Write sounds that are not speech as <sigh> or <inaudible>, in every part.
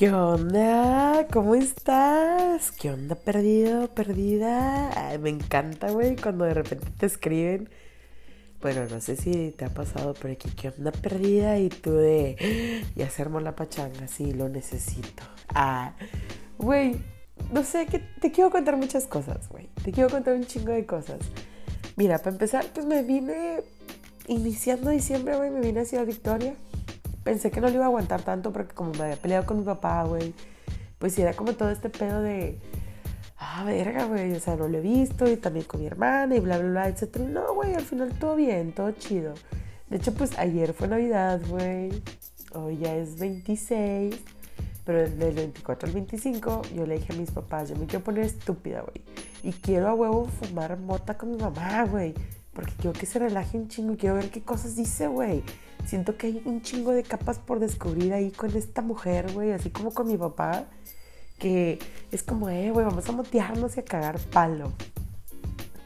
¿Qué onda? ¿Cómo estás? ¿Qué onda perdido, perdida? Me encanta, güey, cuando de repente te escriben. Bueno, no sé si te ha pasado, pero aquí, ¿qué onda perdida? Y tú de, "Ah, ya se armó la pachanga, sí, lo necesito. Ah, güey, no sé, que te quiero contar muchas cosas, güey. Te quiero contar un chingo de cosas. Mira, para empezar, pues me vine iniciando diciembre, güey, me vine hacia Victoria. Pensé que no lo iba a aguantar tanto porque como me había peleado con mi papá, güey, pues era como todo este pedo de, ah, verga, güey, o sea, no lo he visto y también con mi hermana y bla, bla, bla, etcétera. No, güey, al final todo bien, todo chido. De hecho, pues ayer fue Navidad, güey. Hoy ya es 26. Pero del 24 al 25 yo le dije a mis papás, yo me quiero poner estúpida, güey. Y quiero a huevo fumar mota con mi mamá, güey. Porque quiero que se relaje un chingo. Quiero ver qué cosas dice, güey. Siento que hay un chingo de capas por descubrir ahí con esta mujer, güey. Así como con mi papá. Que es como, eh, güey, vamos a motearnos y a cagar palo.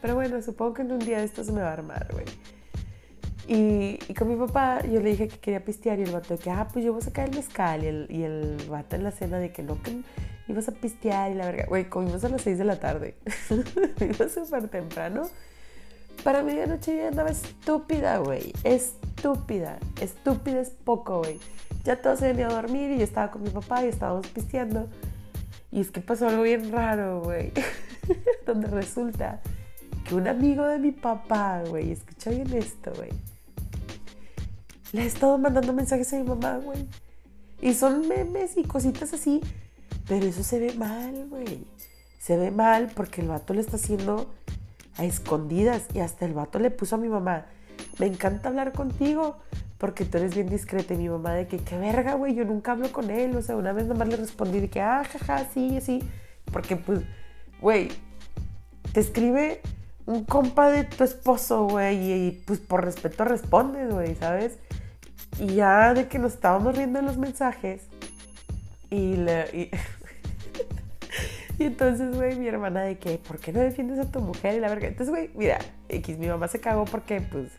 Pero bueno, supongo que en un día de esto se me va a armar, güey. Y, y, con mi papá yo le dije que quería pistear y el vato de que, ah, pues yo voy a sacar el mezcal. Y el, y el vato en la cena de que no, que ibas a pistear y la verga. Güey, comimos a las 6 de la tarde. <laughs> Iba súper temprano. Para medianoche ya andaba estúpida, güey. Estúpida. Estúpida es poco, güey. Ya todos se venían a dormir y yo estaba con mi papá y estábamos pisteando. Y es que pasó algo bien raro, güey. <laughs> Donde resulta que un amigo de mi papá, güey, escucha bien esto, güey. Le ha estado mandando mensajes a mi mamá, güey. Y son memes y cositas así. Pero eso se ve mal, güey. Se ve mal porque el vato le está haciendo a escondidas. Y hasta el vato le puso a mi mamá. Me encanta hablar contigo porque tú eres bien discreta. Y mi mamá de que, qué verga, güey, yo nunca hablo con él. O sea, una vez nomás le respondí de que, ah, jaja, sí, sí. Porque, pues, güey, te escribe un compa de tu esposo, güey, y, y, pues por respeto respondes, güey, ¿sabes? Y ya de que nos estábamos riendo en los mensajes, y, le, y, <laughs> <laughs> y entonces, güey, mi hermana de que, ¿por qué no defiendes a tu mujer y la verga? Entonces, güey, mira, X, mi mamá se cagó porque, pues,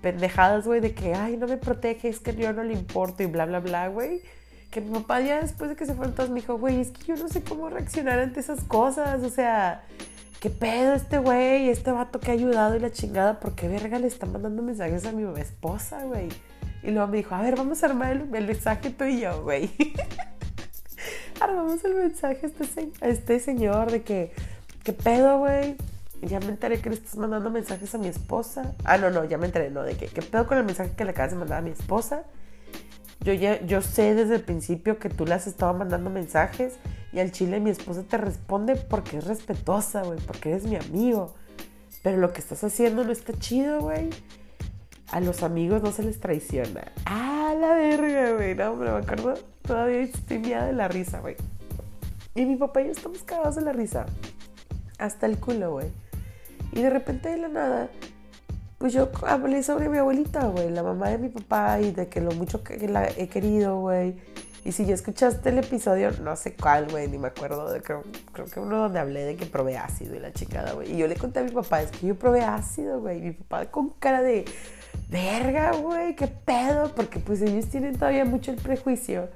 pendejadas, güey, de que, ay, no me proteges, que yo no le importo y bla, bla, bla, güey. Que mi papá ya después de que se fueron todos me dijo, güey, es que yo no sé cómo reaccionar ante esas cosas, o sea ¿qué pedo este güey? Este vato que ha ayudado y la chingada, ¿por qué verga le está mandando mensajes a mi esposa, güey? Y luego me dijo, a ver, vamos a armar el, el mensaje tú y yo, güey. <laughs> Armamos el mensaje a este, a este señor de que, ¿qué pedo, güey? Ya me enteré que le estás mandando mensajes a mi esposa. Ah, no, no, ya me enteré, no, de que, ¿qué pedo con el mensaje que le acabas de mandar a mi esposa? Yo, ya, yo sé desde el principio que tú le has estado mandando mensajes y al chile mi esposa te responde porque es respetuosa, güey, porque eres mi amigo. Pero lo que estás haciendo no está chido, güey. A los amigos no se les traiciona. Ah, la verga, güey. No, pero me acuerdo, todavía estoy miada de la risa, güey. Y mi papá y yo estamos cagados de la risa. Hasta el culo, güey. Y de repente de la nada, pues yo hablé sobre mi abuelita, güey, la mamá de mi papá y de que lo mucho que la he querido, güey. Y si ya escuchaste el episodio, no sé cuál, güey, ni me acuerdo, creo, creo, que uno donde hablé de que probé ácido y la chingada, güey. Y yo le conté a mi papá, es que yo probé ácido, güey. Y mi papá con cara de, verga, güey, qué pedo. Porque pues ellos tienen todavía mucho el prejuicio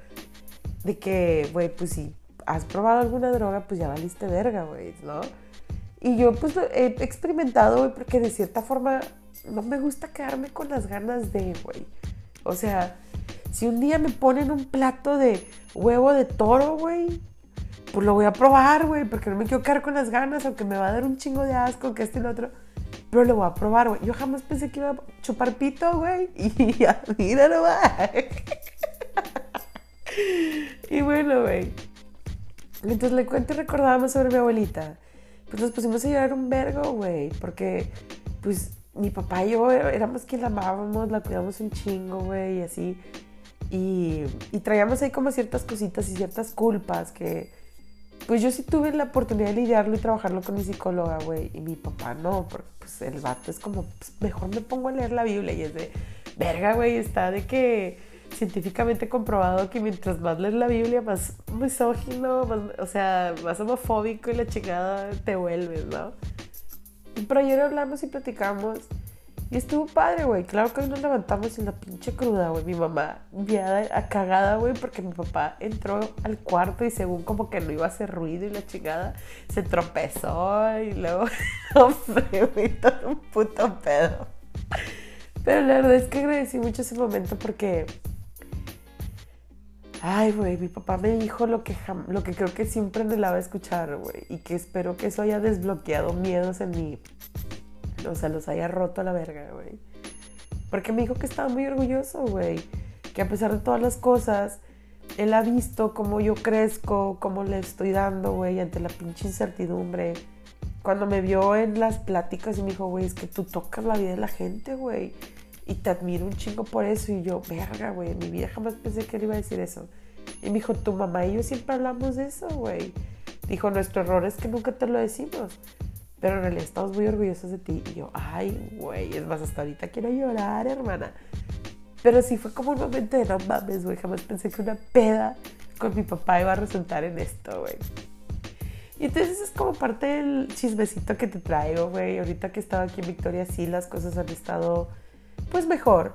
de que, güey, pues si has probado alguna droga, pues ya valiste verga, güey, ¿no? Y yo pues he experimentado, güey, porque de cierta forma no me gusta quedarme con las ganas de, güey. O sea, si un día me ponen un plato de huevo de toro, güey, pues lo voy a probar, güey, porque no me quiero quedar con las ganas, aunque me va a dar un chingo de asco, que este y otro. Pero lo voy a probar, güey. Yo jamás pensé que iba a chupar pito, güey. <laughs> Y ya, mira nomás. Y bueno, güey. Mientras le cuento y recordábamos sobre mi abuelita, pues nos pusimos a llorar un vergo, güey. Porque, pues, mi papá y yo éramos quien la amábamos, la cuidamos un chingo, güey, y así. Y, y, traíamos ahí como ciertas cositas y ciertas culpas que, pues yo sí tuve la oportunidad de lidiarlo y trabajarlo con mi psicóloga, güey, y mi papá no, porque pues el vato es como, pues mejor me pongo a leer la Biblia y es de, verga, güey, está de que científicamente comprobado que mientras más lees la Biblia, más misógino, más, o sea, más homofóbico y la chingada te vuelves, ¿no? Pero ayer hablamos y platicamos Y estuvo padre, güey. Claro que hoy nos levantamos en la pinche cruda, güey. Mi mamá a cagada, güey, porque mi papá entró al cuarto y según como que no iba a hacer ruido y la chingada, se tropezó y luego, <laughs> hombre, güey, un puto pedo. Pero la verdad es que agradecí mucho ese momento porque... Ay, güey, mi papá me dijo lo que, lo que creo que siempre anhelaba escuchar, güey. Y que espero que eso haya desbloqueado miedos en mí o sea, los haya roto a la verga, güey. Porque me dijo que estaba muy orgulloso, güey. Que a pesar de todas las cosas, él ha visto cómo yo crezco, cómo le estoy dando, güey, ante la pinche incertidumbre. Cuando me vio en las pláticas y me dijo, güey, es que tú tocas la vida de la gente, güey. Y te admiro un chingo por eso. Y yo, verga, güey, en mi vida jamás pensé que él iba a decir eso. Y me dijo, tu mamá y yo siempre hablamos de eso, güey. Dijo, nuestro error es que nunca te lo decimos pero en realidad estamos muy orgullosos de ti. Y yo, ay, güey, es más, hasta ahorita quiero llorar, hermana. Pero sí fue como un momento de no mames, güey, jamás pensé que una peda con mi papá iba a resultar en esto, güey. Y entonces es como parte del chismecito que te traigo, güey. Ahorita que estaba aquí en Victoria, sí, las cosas han estado, pues, mejor.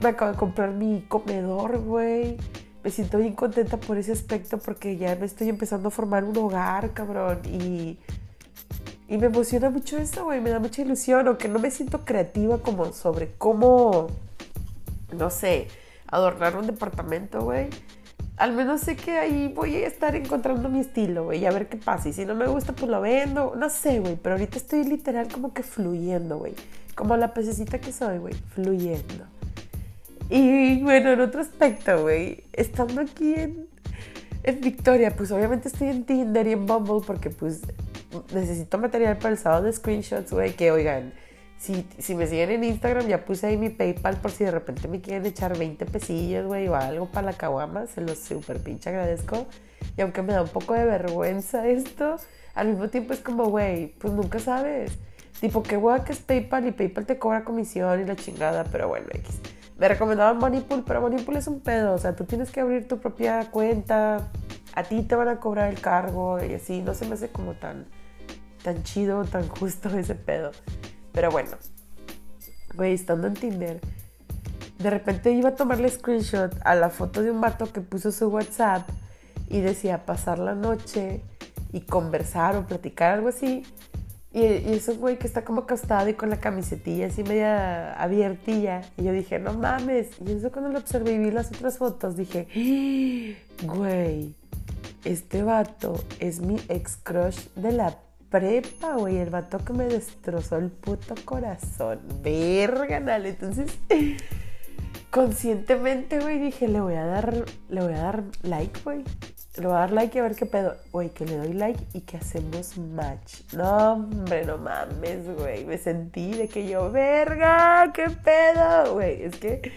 Me acabo de comprar mi comedor, güey. Me siento bien contenta por ese aspecto porque ya me estoy empezando a formar un hogar, cabrón. Y y me emociona mucho eso, güey, me da mucha ilusión, aunque no me siento creativa como sobre cómo, no sé, adornar un departamento, güey. Al menos sé que ahí voy a estar encontrando mi estilo, güey, y a ver qué pasa. Y si no me gusta, pues lo vendo. No sé, güey, pero ahorita estoy literal como que fluyendo, güey. Como la pececita que soy, güey, fluyendo. Y bueno, en otro aspecto, güey, estando aquí en, en Victoria, pues obviamente estoy en Tinder y en Bumble porque pues necesito material para el sábado de screenshots, güey, que oigan, si, si, me siguen en Instagram, ya puse ahí mi PayPal por si de repente me quieren echar 20 pesillos, güey, o algo para la caguama, se los super pinche agradezco. Y aunque me da un poco de vergüenza esto, al mismo tiempo es como, güey, pues nunca sabes. Tipo, qué guay que es PayPal y PayPal te cobra comisión y la chingada, pero bueno, X. Me recomendaban Moneypool, pero Moneypool es un pedo, o sea, tú tienes que abrir tu propia cuenta, a ti te van a cobrar el cargo y así, no se me hace como tan tan chido, tan justo ese pedo. Pero bueno, güey, estando en Tinder, de repente iba a tomarle screenshot a la foto de un vato que puso su WhatsApp y decía pasar la noche y conversar o platicar, algo así. Y, y eso, güey, que está como acostado y con la camisetilla así media abiertilla. Y yo dije, no mames. Y eso cuando lo observé y vi las otras fotos, dije, güey, este vato es mi ex crush de la prepa, güey, el vato que me destrozó el puto corazón. Verga, dale. Entonces, <laughs> conscientemente, güey, dije, le voy a dar, le voy a dar like, güey. Le voy a dar like y a ver qué pedo. Güey, que le doy like y que hacemos match. No, hombre, no mames, güey. Me sentí de que yo, verga, qué pedo, güey. Es que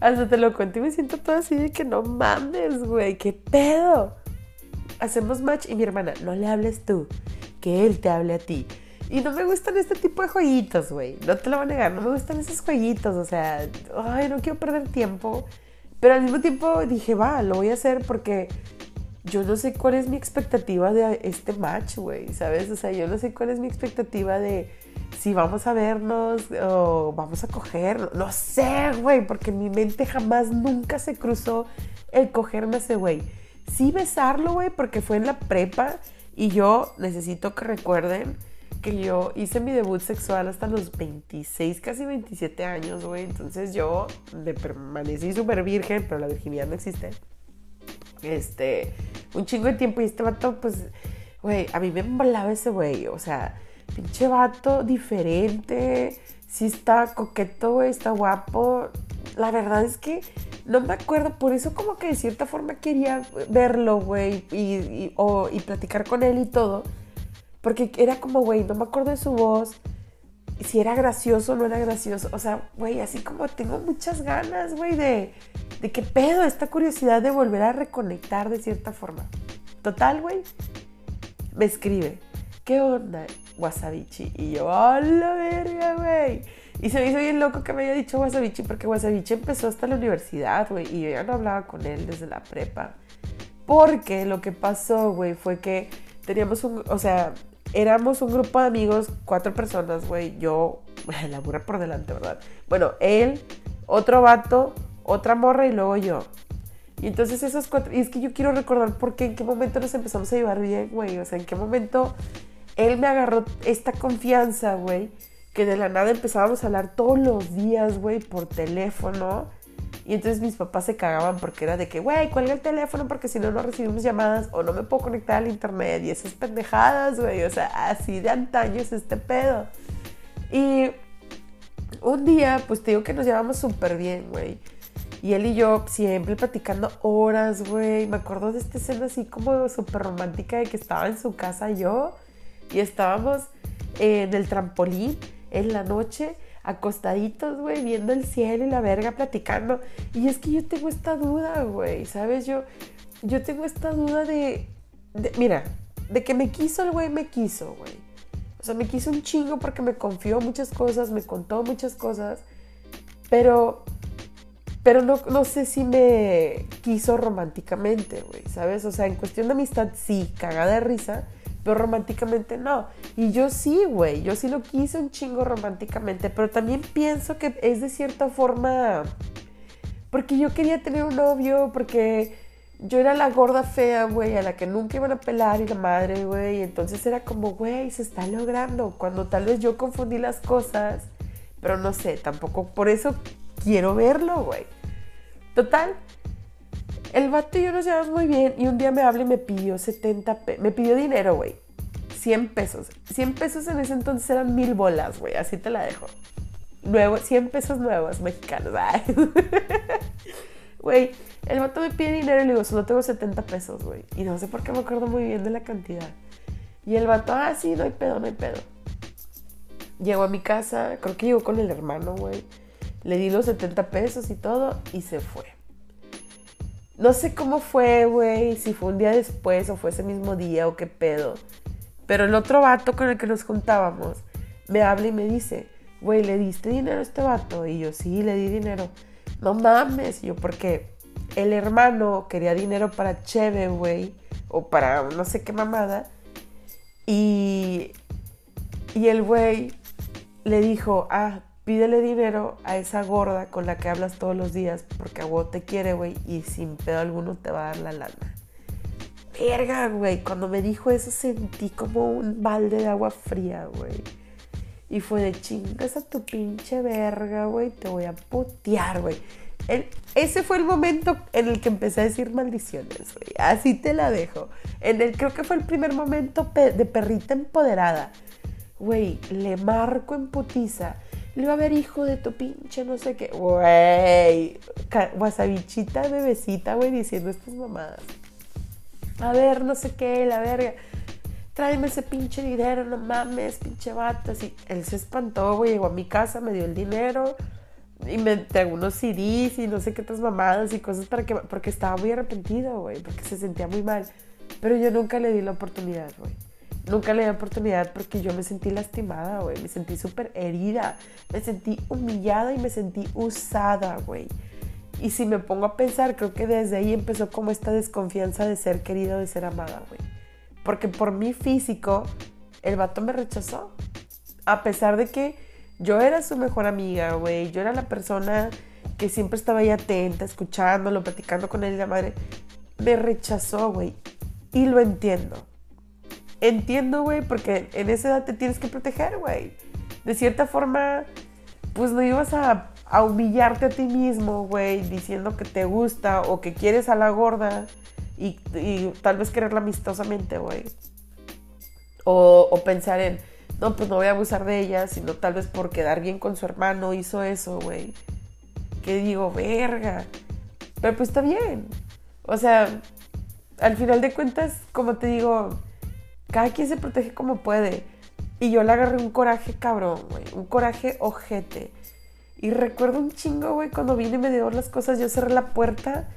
hasta te lo cuento y me siento todo así de que no mames, güey, qué pedo. Hacemos match y mi hermana, no le hables tú que él te hable a ti. Y no me gustan este tipo de jueguitos, güey. No te lo voy a negar, no me gustan esos jueguitos. O sea, ay, no quiero perder tiempo. Pero al mismo tiempo dije, va, lo voy a hacer porque yo no sé cuál es mi expectativa de este match, güey, ¿sabes? O sea, yo no sé cuál es mi expectativa de si vamos a vernos o vamos a coger. No sé, güey, porque en mi mente jamás, nunca se cruzó el cogerme a ese güey. Sí besarlo, güey, porque fue en la prepa y yo necesito que recuerden que yo hice mi debut sexual hasta los 26, casi 27 años, güey. Entonces yo me permanecí súper virgen, pero la virginidad no existe. Este, un chingo de tiempo y este vato, pues, güey, a mí me embalaba ese güey. O sea, pinche vato diferente. Sí está coqueto, güey, está guapo. La verdad es que no me acuerdo, por eso como que de cierta forma quería verlo, güey, y, platicar con él y todo. Porque era como, güey, no me acuerdo de su voz, si era gracioso o no era gracioso. O sea, güey, así como tengo muchas ganas, güey, de, de qué pedo, esta curiosidad de volver a reconectar de cierta forma. Total, güey, me escribe, ¿qué onda, Wasabichi? Y yo, ¡a la verga, güey! Y se me hizo bien loco que me haya dicho Wasabichi, porque Wasabichi empezó hasta la universidad, güey, y yo ya no hablaba con él desde la prepa. Porque lo que pasó, güey, fue que teníamos un, o sea, éramos un grupo de amigos, cuatro personas, güey, yo, <laughs> la burra por delante, ¿verdad? Bueno, él, otro vato, otra morra y luego yo. Y entonces esos cuatro, y es que yo quiero recordar por qué, en qué momento nos empezamos a llevar bien, güey. O sea, en qué momento él me agarró esta confianza, güey, que de la nada empezábamos a hablar todos los días, güey, por teléfono. Y entonces mis papás se cagaban porque era de que, güey, cuelga el teléfono porque si no, no recibimos llamadas o no me puedo conectar al internet y esas pendejadas, güey. O sea, así de antaño es este pedo. Y un día, pues te digo que nos llevamos súper bien, güey. Y él y yo siempre platicando horas, güey. Me acuerdo de esta escena así como súper romántica de que estaba en su casa yo y estábamos en el trampolín en la noche acostaditos, güey, viendo el cielo y la verga, platicando. Y es que yo tengo esta duda, güey, ¿sabes? Yo, yo tengo esta duda de, mira, de que me quiso el güey, me quiso, güey. O sea, me quiso un chingo porque me confió muchas cosas, me contó muchas cosas, pero, pero no, no sé si me quiso románticamente, güey, ¿sabes? O sea, en cuestión de amistad, sí, cagada de risa, pero románticamente no. Y yo sí, güey, yo sí lo quise un chingo románticamente, pero también pienso que es de cierta forma porque yo quería tener un novio, porque yo era la gorda fea, güey, a la que nunca iban a pelar y la madre, güey. Entonces era como, güey, se está logrando. Cuando tal vez yo confundí las cosas, pero no sé, tampoco por eso quiero verlo, güey. Total, el vato y yo nos llevamos muy bien y un día me habla y me pidió 70 pesos. Me pidió dinero, güey. 100 pesos. 100 pesos en ese entonces eran mil bolas, güey. Así te la dejo. Nuevo, 100 pesos nuevos mexicanos. <laughs> Güey, el vato me pide dinero y le digo, solo tengo 70 pesos, güey. Y no sé por qué me acuerdo muy bien de la cantidad. Y el vato, ah, sí, no hay pedo, no hay pedo. Llegó a mi casa, creo que llegó con el hermano, güey. Le di los 70 pesos y todo y se fue. No sé cómo fue, güey, si fue un día después o fue ese mismo día o qué pedo. Pero el otro vato con el que nos juntábamos me habla y me dice, güey, ¿le diste dinero a este vato? Y yo, sí, le di dinero. No mames, y yo, porque el hermano quería dinero para Cheve, güey, o para no sé qué mamada. Y, y el güey le dijo, ah, pídele dinero a esa gorda con la que hablas todos los días porque a vos te quiere, güey, y sin pedo alguno te va a dar la lana. Verga, güey, cuando me dijo eso sentí como un balde de agua fría, güey. Y fue de chingas a tu pinche verga, güey, te voy a putear, güey. ese fue el momento en el que empecé a decir maldiciones, güey. Así te la dejo. En el, creo que fue el primer momento de perrita empoderada. Güey, le marco en putiza le va a ver hijo de tu pinche no sé qué. Güey, wasabichita bebecita, güey, diciendo estas mamadas. A ver, no sé qué, la verga. Tráeme ese pinche dinero, no mames, pinche vato. Así, él se espantó, güey, llegó a mi casa, me dio el dinero y me entregó unos CDs y no sé qué otras mamadas y cosas para que. Porque estaba muy arrepentido, güey, porque se sentía muy mal. Pero yo nunca le di la oportunidad, güey. Nunca le di oportunidad porque yo me sentí lastimada, güey. Me sentí súper herida. Me sentí humillada y me sentí usada, güey. Y si me pongo a pensar, creo que desde ahí empezó como esta desconfianza de ser querida, de ser amada, güey. Porque por mi físico, el vato me rechazó. A pesar de que yo era su mejor amiga, güey. Yo era la persona que siempre estaba ahí atenta, escuchándolo, platicando con él y la madre. Me rechazó, güey. Y lo entiendo entiendo, güey, porque en esa edad te tienes que proteger, güey. De cierta forma, pues no ibas a, humillarte a ti mismo, güey, diciendo que te gusta o que quieres a la gorda y, tal vez quererla amistosamente, güey. O, pensar en, no, pues no voy a abusar de ella, sino tal vez por quedar bien con su hermano hizo eso, güey. Que digo, verga. Pero pues está bien. O sea, al final de cuentas, como te digo, cada quien se protege como puede. Y yo le agarré un coraje cabrón, güey. Un coraje ojete. Y recuerdo un chingo, güey, cuando vine y me dio las cosas, yo cerré la puerta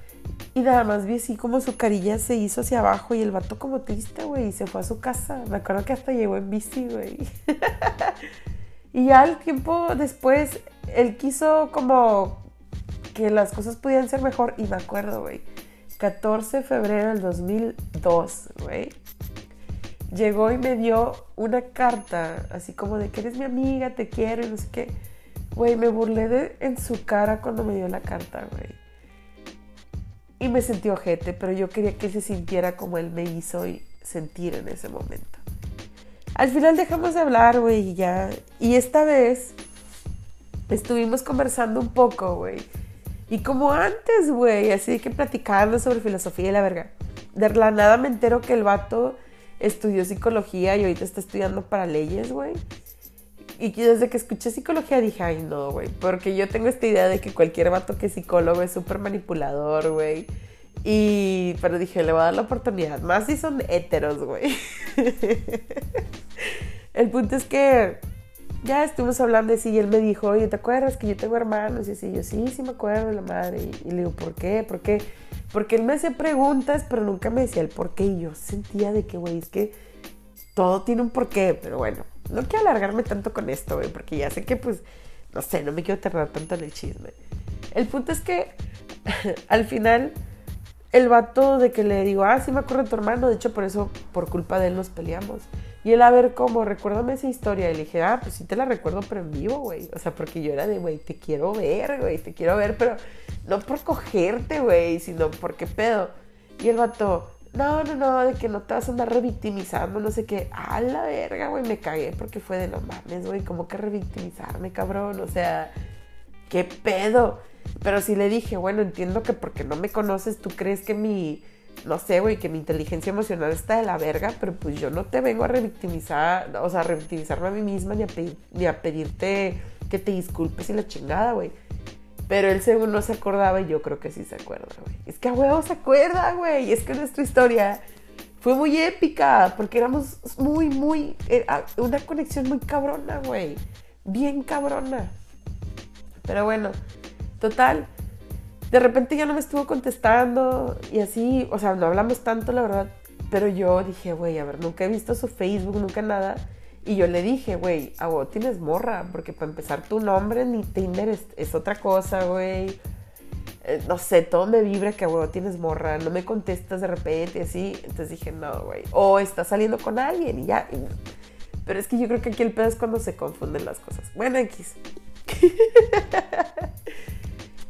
y nada más vi así como su carilla se hizo hacia abajo y el vato como triste, güey, y se fue a su casa. Me acuerdo que hasta llegó en bici, güey. <laughs> y ya al tiempo después, él quiso como que las cosas pudieran ser mejor y me acuerdo, güey. 14 de febrero del 2002, güey llegó y me dio una carta, así como de que eres mi amiga, te quiero y no sé qué. Güey, me burlé de, en su cara cuando me dio la carta, güey. Y me sentí ojete, pero yo quería que se sintiera como él me hizo sentir en ese momento. Al final dejamos de hablar, güey, y ya. Y esta vez estuvimos conversando un poco, güey. Y como antes, güey, así que platicando sobre filosofía y la verga. De la nada me entero que el vato estudió psicología y ahorita está estudiando para leyes, güey. Y desde que escuché psicología dije, ay no, güey, porque yo tengo esta idea de que cualquier vato que es psicólogo es súper manipulador, güey. Y, pero dije, le voy a dar la oportunidad, más si son héteros, güey. <laughs> El punto es que ya estuvimos hablando así y él me dijo, oye, ¿te acuerdas que yo tengo hermanos? Y así, yo sí, sí me acuerdo de la madre. Y, le digo, ¿por qué? ¿Por qué? Porque él me hacía preguntas, pero nunca me decía el por qué. Y yo sentía de que, güey, es que todo tiene un porqué, pero bueno, no quiero alargarme tanto con esto, güey, porque ya sé que, pues, no sé, no me quiero tardar tanto en el chisme. El punto es que <laughs> al final el vato de que le digo, ah, sí me acuerdo de tu hermano, de hecho por eso, por culpa de él nos peleamos. Y él, a ver, ¿cómo? Recuérdame esa historia. Y le dije, ah, pues sí te la recuerdo, pero en vivo, güey. O sea, porque yo era de, güey, te quiero ver, güey, te quiero ver, pero no por cogerte, güey, sino porque pedo. Y el vato, no, no, no, de que no te vas a andar revictimizando, no sé qué. A la verga, güey, me cagué porque fue de no mames, güey, ¿cómo que revictimizarme, cabrón? O sea, ¿qué pedo? Pero sí le dije, bueno, entiendo que porque no me conoces, tú crees que mi, no sé, güey, que mi inteligencia emocional está de la verga, pero pues yo no te vengo a revictimizar, o sea, a revictimizarme a mí misma ni a, ni a pedirte que te disculpes y la chingada, güey. Pero él según no se acordaba y yo creo que sí se acuerda, güey. Es que a huevo se acuerda, güey. Es que nuestra historia fue muy épica porque éramos muy, muy, eh, una conexión muy cabrona, güey. Bien cabrona. Pero bueno, Total, de repente ya no me estuvo contestando y así, o sea, no hablamos tanto, la verdad, pero yo dije, güey, a ver, nunca he visto su Facebook, nunca nada. Y yo le dije, güey, a vos tienes morra, porque para empezar tu nombre ni Tinder es, otra cosa, güey. Eh, no sé, todo me vibra que, güey, tienes morra, no me contestas de repente, así. Entonces dije, no, güey. O estás saliendo con alguien y ya. Pero es que yo creo que aquí el pedo es cuando se confunden las cosas. Bueno, X. <laughs>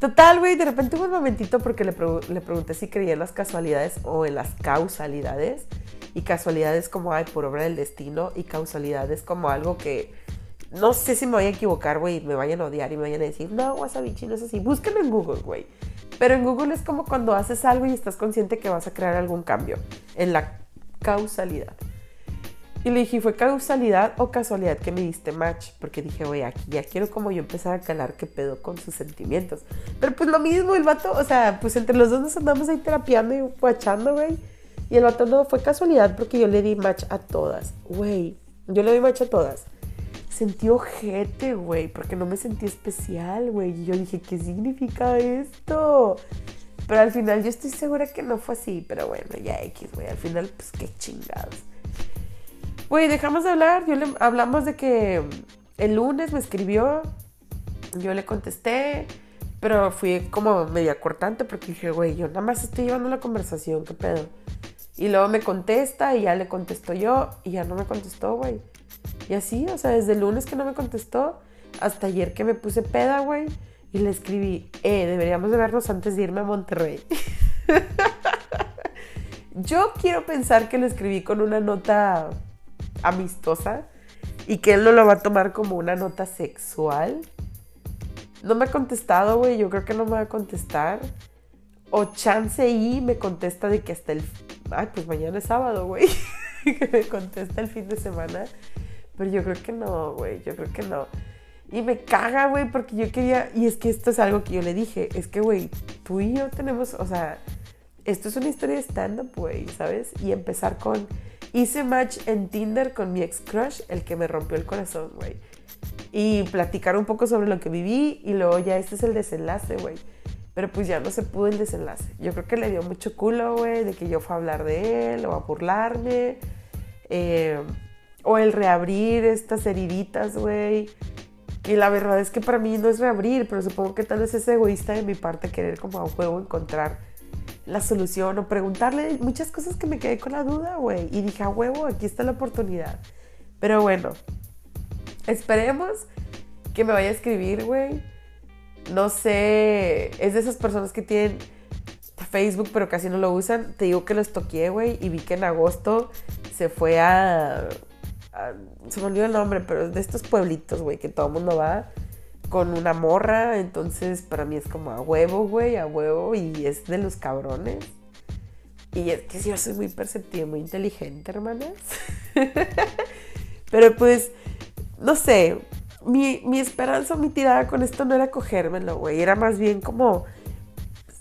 Total, güey, de repente hubo un momentito porque le, pregunté si creía en las casualidades o en las causalidades. Y casualidades como, ay, por obra del destino. Y causalidades como algo que no sé si me voy a equivocar, güey, me vayan a odiar y me vayan a decir, no, wasabichi no es así. Búsquenlo en Google, güey. Pero en Google es como cuando haces algo y estás consciente que vas a crear algún cambio en la causalidad. Y le dije, ¿fue causalidad o casualidad que me diste match? Porque dije, güey, aquí ya quiero como yo empezar a calar qué pedo con sus sentimientos. Pero pues lo mismo, el vato, o sea, pues entre los dos nos andamos ahí terapiando y guachando, güey. Y el vato no, fue casualidad porque yo le di match a todas. Güey, yo le di match a todas. Sentí ojete, güey, porque no me sentí especial, güey. Y yo dije, ¿qué significa esto? Pero al final yo estoy segura que no fue así. Pero bueno, ya X, güey. Al final, pues qué chingados. Güey, dejamos de hablar. Yo hablamos de que el lunes me escribió. Yo le contesté. Pero fui como media cortante porque dije, güey, yo nada más estoy llevando la conversación, ¿qué pedo? Y luego me contesta y ya le contesto yo y ya no me contestó, güey. Y así, o sea, desde el lunes que no me contestó hasta ayer que me puse peda, güey. Y le escribí, eh, deberíamos de vernos antes de irme a Monterrey. <laughs> yo quiero pensar que lo escribí con una nota amistosa y que él no lo va a tomar como una nota sexual. No me ha contestado, güey. Yo creo que no me va a contestar. O chance y me contesta de que hasta el. Ay, pues mañana es sábado, güey. <laughs> que me contesta el fin de semana. Pero yo creo que no, güey. Yo creo que no. Y me caga, güey, porque yo quería. Y es que esto es algo que yo le dije. Es que, güey, tú y yo tenemos. O sea, esto es una historia de stand-up, güey, ¿sabes? Y empezar con Hice match en Tinder con mi ex crush, el que me rompió el corazón, güey. Y platicar un poco sobre lo que viví y luego ya este es el desenlace, güey. Pero pues ya no se pudo el desenlace. Yo creo que le dio mucho culo, güey, de que yo fue a hablar de él o a burlarme. Eh, o el reabrir estas heriditas, güey. Y la verdad es que para mí no es reabrir, pero supongo que tal vez es egoísta de mi parte querer como a juego encontrar la solución o preguntarle muchas cosas que me quedé con la duda, güey. Y dije, a huevo, aquí está la oportunidad. Pero bueno, esperemos que me vaya a escribir, güey. No sé, es de esas personas que tienen Facebook pero casi no lo usan. Te digo que los toqué, güey, y vi que en agosto se fue a, se me olvidó el nombre, pero es de estos pueblitos, güey, que todo el mundo va con una morra. Entonces, para mí es como a huevo, güey, a huevo, y es de los cabrones. Y es que yo soy muy perceptiva, muy inteligente, hermanas. <laughs> pero pues, no sé, mi, mi esperanza, mi tirada con esto no era cogérmelo, güey. Era más bien como,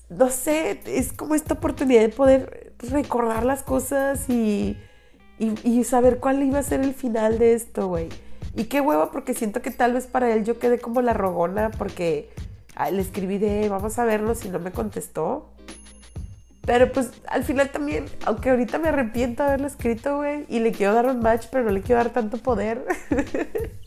no sé, es como esta oportunidad de poder recordar las cosas y, y, saber cuál iba a ser el final de esto, güey. Y qué hueva, porque siento que tal vez para él yo quedé como la rogona, porque le escribí de vamos a vernos y no me contestó. Pero pues al final también, aunque ahorita me arrepiento de haberlo escrito, güey, y le quiero dar un match, pero no le quiero dar tanto poder. <laughs>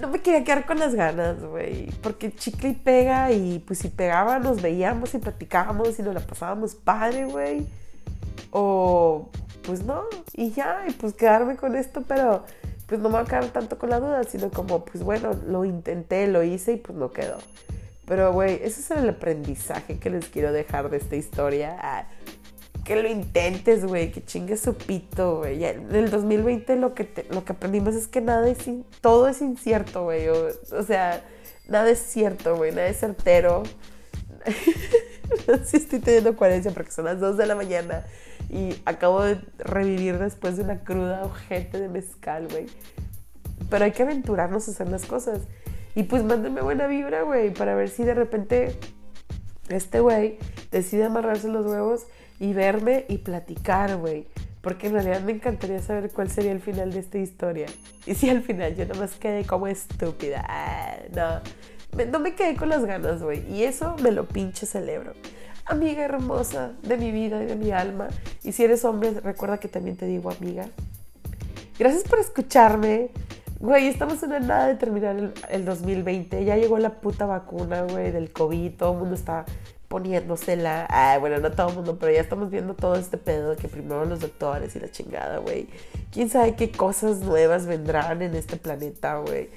no me quería quedar con las ganas, güey. Porque chicle y pega, y pues si pegaba, nos veíamos y platicábamos y nos la pasábamos padre, güey. O pues no, y ya, y pues quedarme con esto, pero pues no me va a quedar tanto con la duda, sino como, pues bueno, lo intenté, lo hice y pues no quedó. Pero, güey, ese es el aprendizaje que les quiero dejar de esta historia. Ah, que lo intentes, güey, que chingues su pito, güey. En el 2020 lo que, lo que aprendimos es que nada es, todo es incierto, güey. O, sea, nada es cierto, güey, nada es certero. <laughs> no sé si estoy teniendo coherencia porque son las 2 de la mañana y acabo de revivir después de una cruda ojete de mezcal, güey. Pero hay que aventurarnos a hacer las cosas. Y pues mándenme buena vibra, güey, para ver si de repente este güey decide amarrarse los huevos y verme y platicar, güey. Porque en realidad me encantaría saber cuál sería el final de esta historia. Y si al final yo nomás quedé como estúpida. Ah, no. no me quedé con las ganas, güey. Y eso me lo pinche celebro. Amiga hermosa de mi vida y de mi alma. Y si eres hombre, recuerda que también te digo amiga. Gracias por escucharme. Güey, estamos en la nada de terminar el, el 2020. Ya llegó la puta vacuna, güey, del COVID. Todo el mundo está poniéndosela. Ah, bueno, no todo el mundo, pero ya estamos viendo todo este pedo de que primero los doctores y la chingada, güey. Quién sabe qué cosas nuevas vendrán en este planeta, güey.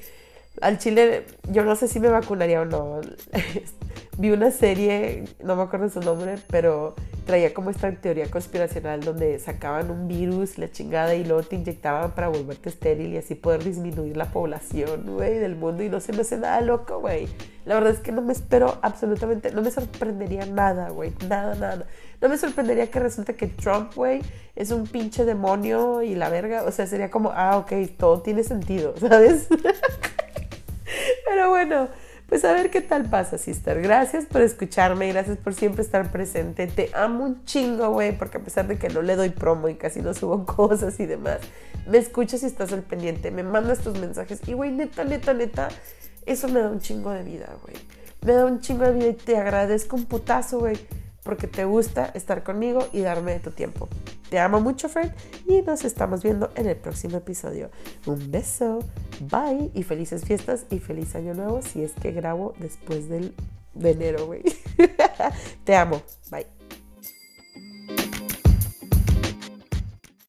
Al chile, yo no sé si me vacunaría o no. <laughs> Vi una serie, no me acuerdo su nombre, pero traía como esta teoría conspiracional donde sacaban un virus, la chingada, y luego te inyectaban para volverte estéril y así poder disminuir la población, güey, del mundo. Y no se me hace nada loco, güey. La verdad es que no me espero absolutamente, no me sorprendería nada, güey. Nada, nada. No me sorprendería que resulte que Trump, güey, es un pinche demonio y la verga. O sea, sería como, ah, ok, todo tiene sentido, <laughs> ¿sabes? Pero bueno, pues a ver qué tal pasa, sister. Gracias por escucharme, gracias por siempre estar presente. Te amo un chingo, güey, porque a pesar de que no le doy promo y casi no subo <laughs> cosas y demás, me escuchas y estás al pendiente, me mandas tus mensajes y, güey, neta, neta, neta, eso me da un chingo de vida, güey. Me da un chingo de vida y te agradezco un putazo, güey porque te gusta estar conmigo y darme tu tiempo. Te amo mucho, Fred, y nos estamos viendo en el próximo episodio. Un beso, bye y felices fiestas y feliz año nuevo si es que grabo después del, de enero, güey. <laughs> te amo, bye.